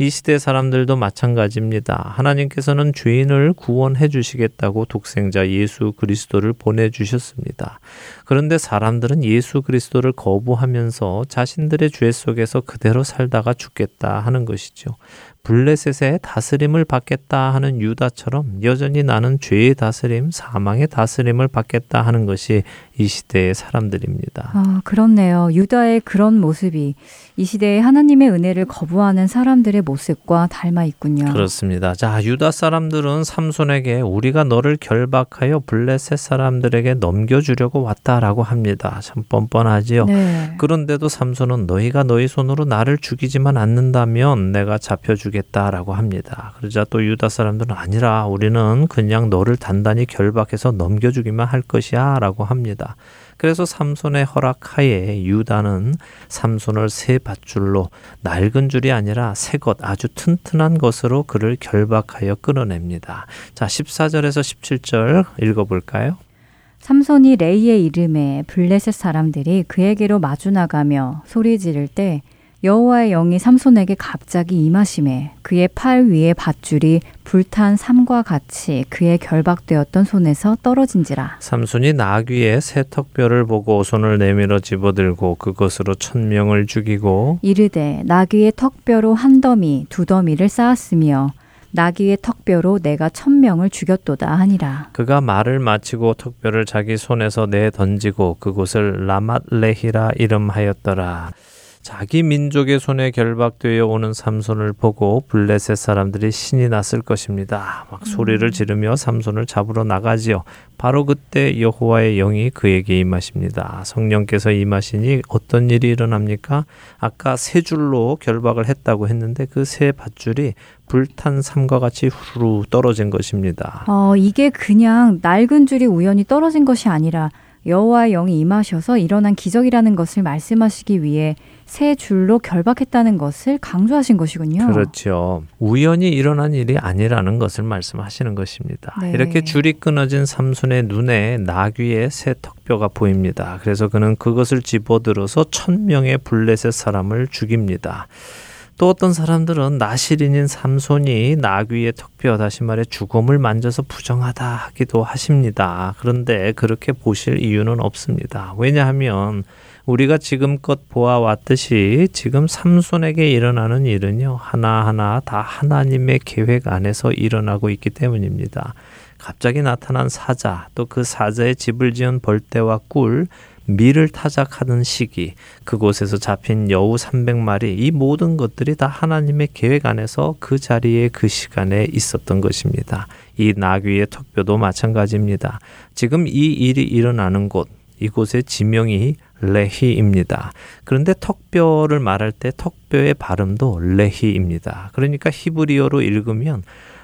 이 시대 사람들도 마찬가지입니다. 하나님께서는 죄인을 구원해 주시겠다고 독생자 예수 그리스도를 보내 주셨습니다. 그런데 사람들은 예수 그리스도를 거부하면서 자신들의 죄 속에서 그대로 살다가 죽겠다 하는 것이죠. 블레셋의 다스림을 받겠다 하는 유다처럼 여전히 나는 죄의 다스림, 사망의 다스림을 받겠다 하는 것이 이 시대의 사람들입니다. 아, 그렇네요. 유다의 그런 모습이 이 시대에 하나님의 은혜를 거부하는 사람들의 모습과 닮아 있군요. 그렇습니다. 자, 유다 사람들은 삼손에게 우리가 너를 결박하여 블레셋 사람들에게 넘겨주려고 왔다라고 합니다. 참 뻔뻔하지요. 네. 그런데도 삼손은 너희가 너희 손으로 나를 죽이지만 않는다면 내가 잡혀주겠다라고 합니다. 그러자 또 유다 사람들은 아니라 우리는 그냥 너를 단단히 결박해서 넘겨주기만 할 것이야라고 합니다. 그래서 삼손의 허락하에 유다는 삼손을 새 밧줄로 낡은 줄이 아니라 새 것 아주 튼튼한 것으로 그를 결박하여 끌어냅니다. 자, 14절에서 17절 읽어 볼까요? 삼손이 레이의 이름에 블레셋 사람들이 그에게로 마주 나가며 소리 지를 때 여호와의 영이 삼손에게 갑자기 임하심에 그의 팔 위에 밧줄이 불탄 삼과 같이 그의 결박되었던 손에서 떨어진지라. 삼손이 나귀의 새 턱뼈를 보고 손을 내밀어 집어들고 그것으로 천명을 죽이고 이르되 나귀의 턱뼈로 한 더미 두 더미를 쌓았으며 나귀의 턱뼈로 내가 천명을 죽였도다 하니라. 그가 말을 마치고 턱뼈를 자기 손에서 내 던지고 그곳을 라맛레히라 이름하였더라. 자기 민족의 손에 결박되어 오는 삼손을 보고 블레셋 사람들이 신이 났을 것입니다. 막 소리를 지르며 삼손을 잡으러 나가지요. 바로 그때 여호와의 영이 그에게 임하십니다. 성령께서 임하시니 어떤 일이 일어납니까? 아까 세 줄로 결박을 했다고 했는데 그 세 밧줄이 불탄 삼과 같이 후루 떨어진 것입니다. 어, 이게 그냥 낡은 줄이 우연히 떨어진 것이 아니라 여호와의 영이 임하셔서 일어난 기적이라는 것을 말씀하시기 위해 새 줄로 결박했다는 것을 강조하신 것이군요. 그렇죠. 우연히 일어난 일이 아니라는 것을 말씀하시는 것입니다. 네. 이렇게 줄이 끊어진 삼손의 눈에 나귀의 새 턱뼈가 보입니다. 그래서 그는 그것을 집어들어서 천 명의 블레셋 사람을 죽입니다. 또 어떤 사람들은 나시린인 삼손이 나귀의 턱뼈 다시 말해 죽음을 만져서 부정하다 하기도 하십니다. 그런데 그렇게 보실 이유는 없습니다. 왜냐하면 우리가 지금껏 보아왔듯이 지금 삼손에게 일어나는 일은요 하나하나 다 하나님의 계획 안에서 일어나고 있기 때문입니다. 갑자기 나타난 사자 또 그 사자의 집을 지은 벌떼와 꿀 밀을 타작하는 시기, 그곳에서 잡힌 여우 300마리, 이 모든 것들이 다 하나님의 계획 안에서 그 자리에 그 시간에 있었던 것입니다. 이 나귀의 턱뼈도 마찬가지입니다. 지금 이 일이 일어나는 곳, 이곳의 지명이 레히입니다. 그런데 턱뼈를 말할 때 턱뼈의 발음도 레히입니다. 그러니까 히브리어로 읽으면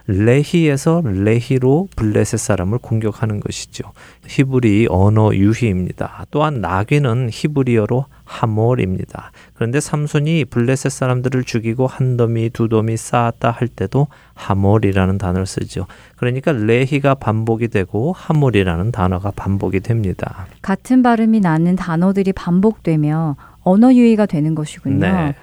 레히에서 레히로 블레셋 사람을 공격하는 것이죠. 히브리 언어 유희입니다. 또한 나귀는 히브리어로 하몰입니다. 그런데 삼손이 블레셋 사람들을 죽이고 한 더미 두 더미 쌓았다 할 때도 하몰이라는 단어를 쓰죠. 그러니까 레히가 반복이 되고 하몰이라는 단어가 반복이 됩니다. 같은 발음이 나는 단어들이 반복되며 언어 유희가 되는 것이군요. 네.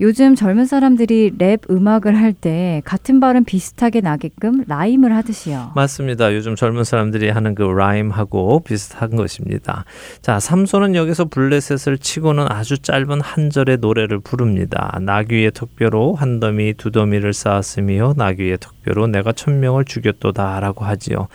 요즘 젊은 사람들이 랩 음악을 할 때 같은 발음 비슷하게 나게끔 rhyme을 하듯이요. 맞습니다. 요즘 젊은 사람들이 하는 그 라임하고 비슷한 것입니다. 자, 삼손은 여기서 블레셋을 치고는 아주 짧은 한 절의 노래를 부릅니다. 나귀의 턱뼈로 한 더미 두 더미를 쌓았으며 나귀의 턱뼈로 내가 천명을 죽였도다라고 하지요.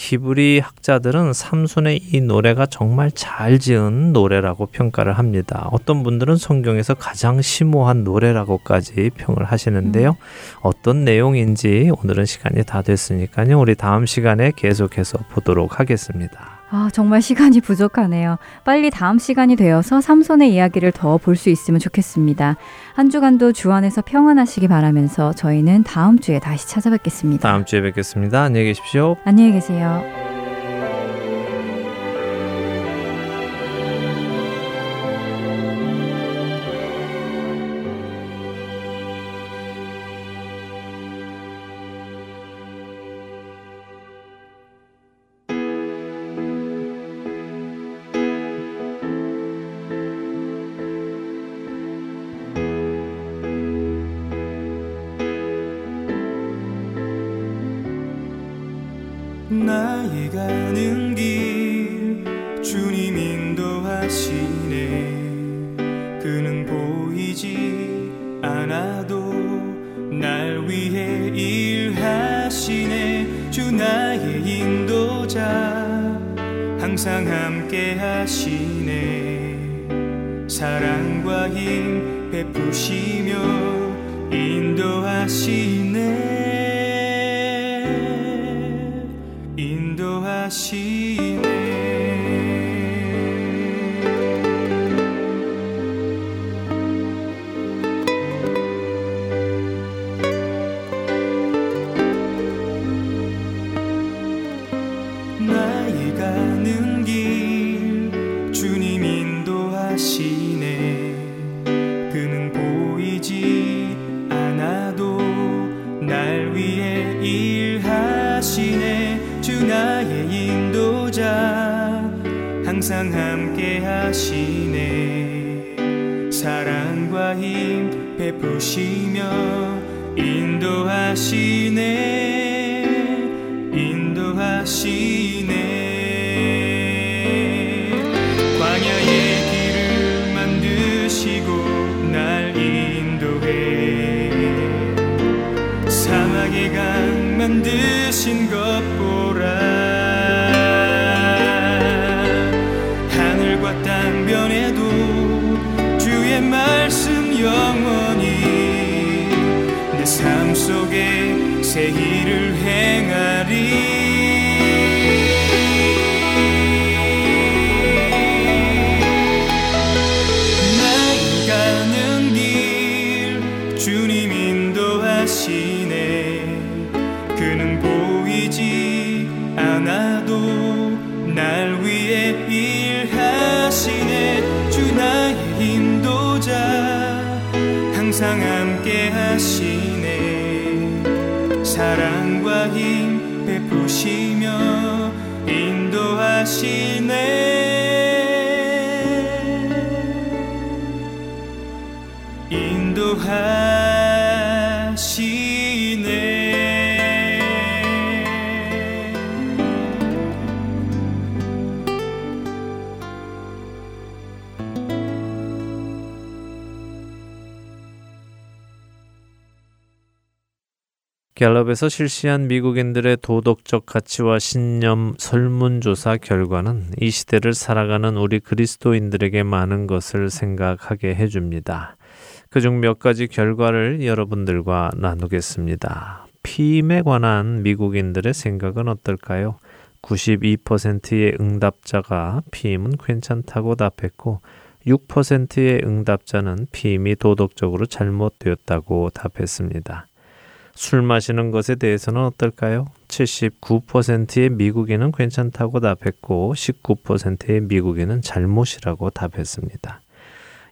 히브리 학자들은 삼손의 이 노래가 정말 잘 지은 노래라고 평가를 합니다. 어떤 분들은 성경에서 가장 심오한 노래라고까지 평을 하시는데요. 음. 어떤 내용인지 오늘은 시간이 다 됐으니까요. 우리 다음 시간에 계속해서 보도록 하겠습니다. 아, 정말 시간이 부족하네요. 빨리 다음 시간이 되어서 삼손의 이야기를 더 볼 수 있으면 좋겠습니다. 한 주간도 주 안에서 평안하시기 바라면서 저희는 다음 주에 다시 찾아뵙겠습니다. 다음 주에 뵙겠습니다. 안녕히 계십시오. 안녕히 계세요. 나의 가는 땅 변해도 주의 말씀 영원히 내 삶 속에 새 일을 행하리. 갤럽에서 실시한 미국인들의 도덕적 가치와 신념 설문조사 결과는 이 시대를 살아가는 우리 그리스도인들에게 많은 것을 생각하게 해줍니다. 그중 몇 가지 결과를 여러분들과 나누겠습니다. 피임에 관한 미국인들의 생각은 어떨까요? 92%의 응답자가 피임은 괜찮다고 답했고 6%의 응답자는 피임이 도덕적으로 잘못되었다고 답했습니다. 술 마시는 것에 대해서는 어떨까요? 79%의 미국인은 괜찮다고 답했고 19%의 미국인은 잘못이라고 답했습니다.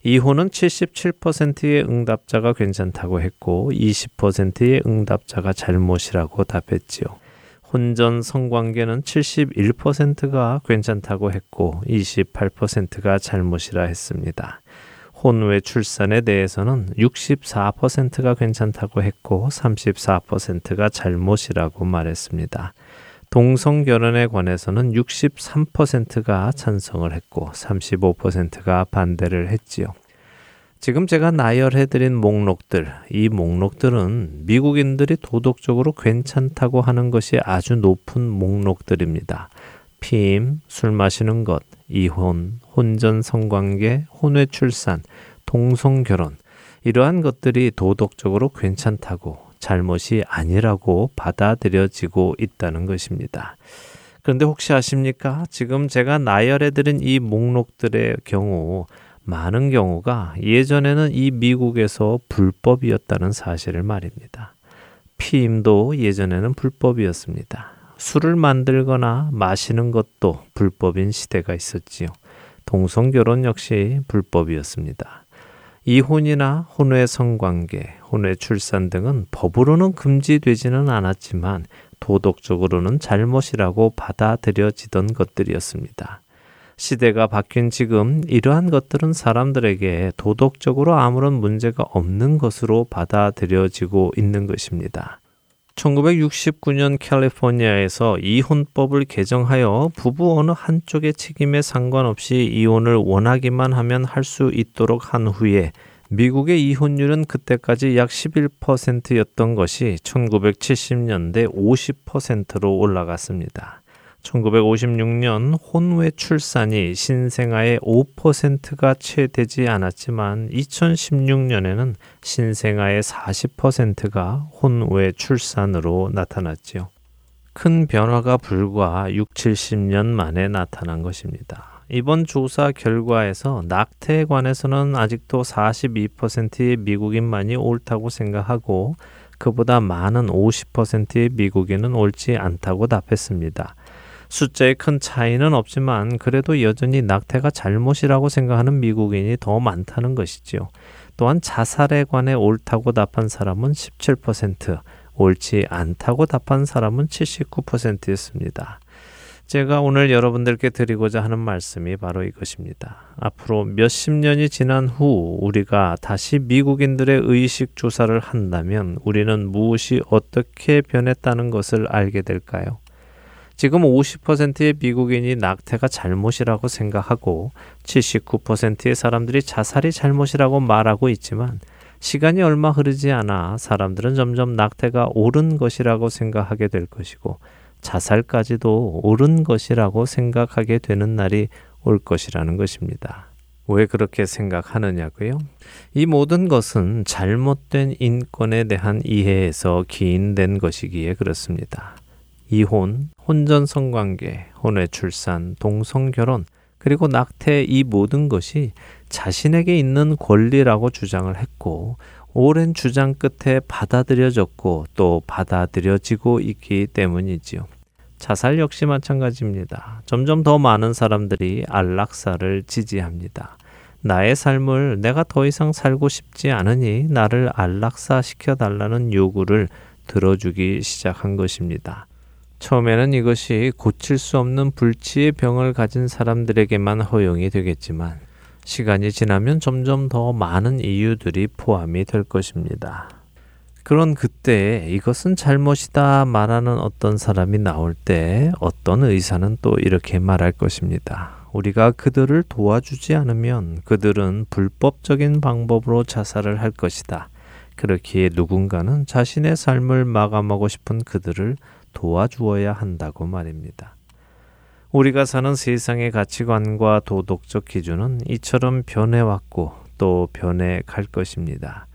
이혼은 77%의 응답자가 괜찮다고 했고 20%의 응답자가 잘못이라고 답했지요. 혼전 성관계는 71%가 괜찮다고 했고 28%가 잘못이라 했습니다. 혼외 출산에 대해서는 64%가 괜찮다고 했고 34%가 잘못이라고 말했습니다. 동성 결혼에 관해서는 63%가 찬성을 했고 35%가 반대를 했지요. 지금 제가 나열해드린 목록들, 이 목록들은 미국인들이 도덕적으로 괜찮다고 하는 것이 아주 높은 목록들입니다. 피임, 술 마시는 것, 이혼, 혼전 성관계, 혼외 출산, 동성 결혼, 이러한 것들이 도덕적으로 괜찮다고 잘못이 아니라고 받아들여지고 있다는 것입니다. 그런데 혹시 아십니까? 지금 제가 나열해드린 이 목록들의 경우 많은 경우가 예전에는 이 미국에서 불법이었다는 사실을 말입니다. 피임도 예전에는 불법이었습니다. 술을 만들거나 마시는 것도 불법인 시대가 있었지요. 동성결혼 역시 불법이었습니다. 이혼이나 혼외 성관계, 혼외 출산 등은 법으로는 금지되지는 않았지만 도덕적으로는 잘못이라고 받아들여지던 것들이었습니다. 시대가 바뀐 지금 이러한 것들은 사람들에게 도덕적으로 아무런 문제가 없는 것으로 받아들여지고 있는 것입니다. 1969년 캘리포니아에서 이혼법을 개정하여 부부 어느 한쪽의 책임에 상관없이 이혼을 원하기만 하면 할 수 있도록 한 후에 미국의 이혼율은 그때까지 약 11%였던 것이 1970년대 50%로 올라갔습니다. 1956년 혼외 출산이 신생아의 5%가 채 되지 않았지만 2016년에는 신생아의 40%가 혼외 출산으로 나타났지요. 큰 변화가 불과 6, 70년 만에 나타난 것입니다. 이번 조사 결과에서 낙태에 관해서는 아직도 42%의 미국인만이 옳다고 생각하고 그보다 많은 50%의 미국인은 옳지 않다고 답했습니다. 숫자의 큰 차이는 없지만 그래도 여전히 낙태가 잘못이라고 생각하는 미국인이 더 많다는 것이지요. 또한 자살에 관해 옳다고 답한 사람은 17%, 옳지 않다고 답한 사람은 79%였습니다. 제가 오늘 여러분들께 드리고자 하는 말씀이 바로 이것입니다. 앞으로 몇십 년이 지난 후 우리가 다시 미국인들의 의식 조사를 한다면 우리는 무엇이 어떻게 변했다는 것을 알게 될까요? 지금 50%의 미국인이 낙태가 잘못이라고 생각하고 79%의 사람들이 자살이 잘못이라고 말하고 있지만 시간이 얼마 흐르지 않아 사람들은 점점 낙태가 옳은 것이라고 생각하게 될 것이고 자살까지도 옳은 것이라고 생각하게 되는 날이 올 것이라는 것입니다. 왜 그렇게 생각하느냐고요? 이 모든 것은 잘못된 인권에 대한 이해에서 기인된 것이기에 그렇습니다. 이혼, 혼전 성관계, 혼외 출산, 동성 결혼, 그리고 낙태 이 모든 것이 자신에게 있는 권리라고 주장을 했고 오랜 주장 끝에 받아들여졌고 또 받아들여지고 있기 때문이지요. 자살 역시 마찬가지입니다. 점점 더 많은 사람들이 안락사를 지지합니다. 나의 삶을 내가 더 이상 살고 싶지 않으니 나를 안락사 시켜 달라는 요구를 들어주기 시작한 것입니다. 처음에는 이것이 고칠 수 없는 불치의 병을 가진 사람들에게만 허용이 되겠지만 시간이 지나면 점점 더 많은 이유들이 포함이 될 것입니다. 그런 그때 이것은 잘못이다 말하는 어떤 사람이 나올 때 어떤 의사는 또 이렇게 말할 것입니다. 우리가 그들을 도와주지 않으면 그들은 불법적인 방법으로 자살을 할 것이다. 그렇기에 누군가는 자신의 삶을 마감하고 싶은 그들을 도와주어야 한다고 말입니다. 우리가 사는 세상의 가치관과 도덕적 기준은 이처럼 변해왔고 또 변해 갈 것입니다.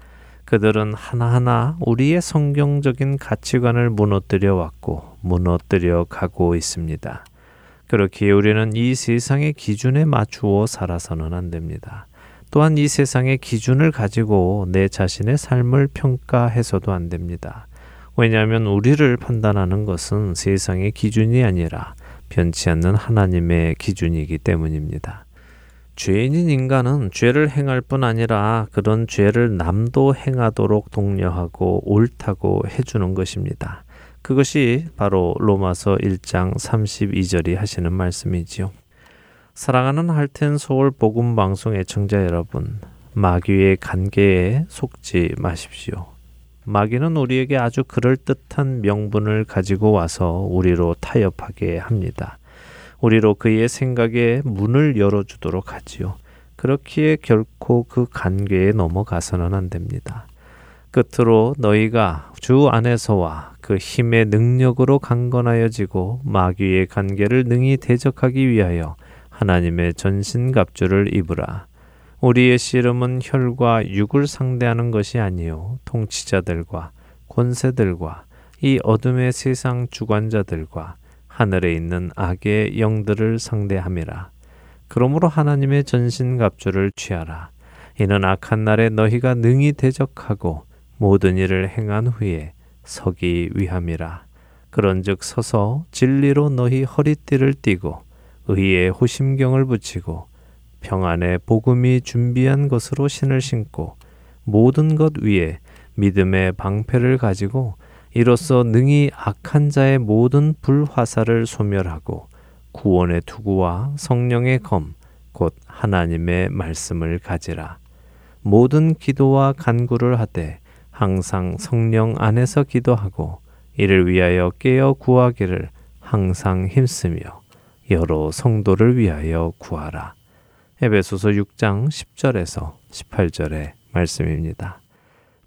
그들은 하나하나 우리의 성경적인 가치관을 무너뜨려 왔고 무너뜨려 가고 있습니다. 그렇기에 우리는 이 세상의 기준에 맞추어 살아서는 안 됩니다. 또한 이 세상의 기준을 가지고 내 자신의 삶을 평가해서도 안 됩니다. 왜냐하면 우리를 판단하는 것은 세상의 기준이 아니라 변치 않는 하나님의 기준이기 때문입니다. 죄인인 인간은 죄를 행할 뿐 아니라 그런 죄를 남도 행하도록 독려하고 옳다고 해주는 것입니다. 그것이 바로 로마서 1장 32절이 하시는 말씀이지요. 사랑하는 할텐 서울 복음 방송 애청자 여러분, 마귀의 관계에 속지 마십시오. 마귀는 우리에게 아주 그럴듯한 명분을 가지고 와서 우리로 타협하게 합니다. 우리로 그의 생각에 문을 열어주도록 하지요. 그렇기에 결코 그 관계에 넘어가서는 안 됩니다. 끝으로 너희가 주 안에서와 그 힘의 능력으로 강건하여지고 마귀의 관계를 능히 대적하기 위하여 하나님의 전신갑주를 입으라. 우리의 씨름은 혈과 육을 상대하는 것이 아니요 통치자들과 권세들과 이 어둠의 세상 주관자들과 하늘에 있는 악의 영들을 상대함이라. 그러므로 하나님의 전신갑주를 취하라. 이는 악한 날에 너희가 능히 대적하고 모든 일을 행한 후에 서기 위함이라. 그런즉 서서 진리로 너희 허리띠를 띠고 의의 호심경을 붙이고 평안의 복음이 준비한 것으로 신을 신고 모든 것 위에 믿음의 방패를 가지고 이로써 능히 악한 자의 모든 불화살을 소멸하고 구원의 투구와 성령의 검, 곧 하나님의 말씀을 가지라. 모든 기도와 간구를 하되 항상 성령 안에서 기도하고 이를 위하여 깨어 구하기를 항상 힘쓰며 여러 성도를 위하여 구하라. 에베소서 6장 10절에서 18절의 말씀입니다.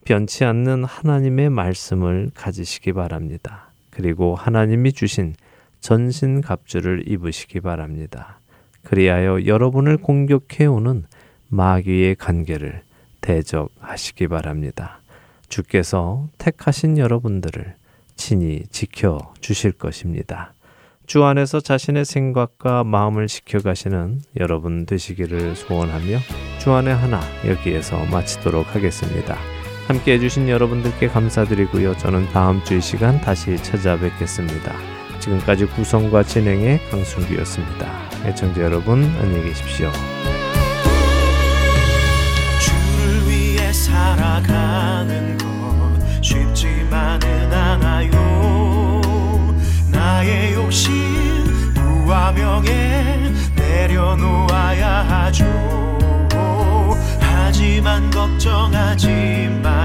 변치 않는 하나님의 말씀을 가지시기 바랍니다. 그리고 하나님이 주신 전신 갑주를 입으시기 바랍니다. 그리하여 여러분을 공격해 오는 마귀의 관계를 대적하시기 바랍니다. 주께서 택하신 여러분들을 친히 지켜 주실 것입니다. 주 안에서 자신의 생각과 마음을 지켜가시는 여러분 되시기를 소원하며 주안의 하나 여기에서 마치도록 하겠습니다. 함께 해주신 여러분들께 감사드리고요. 저는 다음 주 이 시간 다시 찾아뵙겠습니다. 지금까지 구성과 진행의 강순기였습니다. 애청자 여러분 안녕히 계십시오. 주를 위해 살아가는 것 쉽지만은 않아요 나의 욕심 명예 내려놓아야 하죠. 하지만 걱정하지 마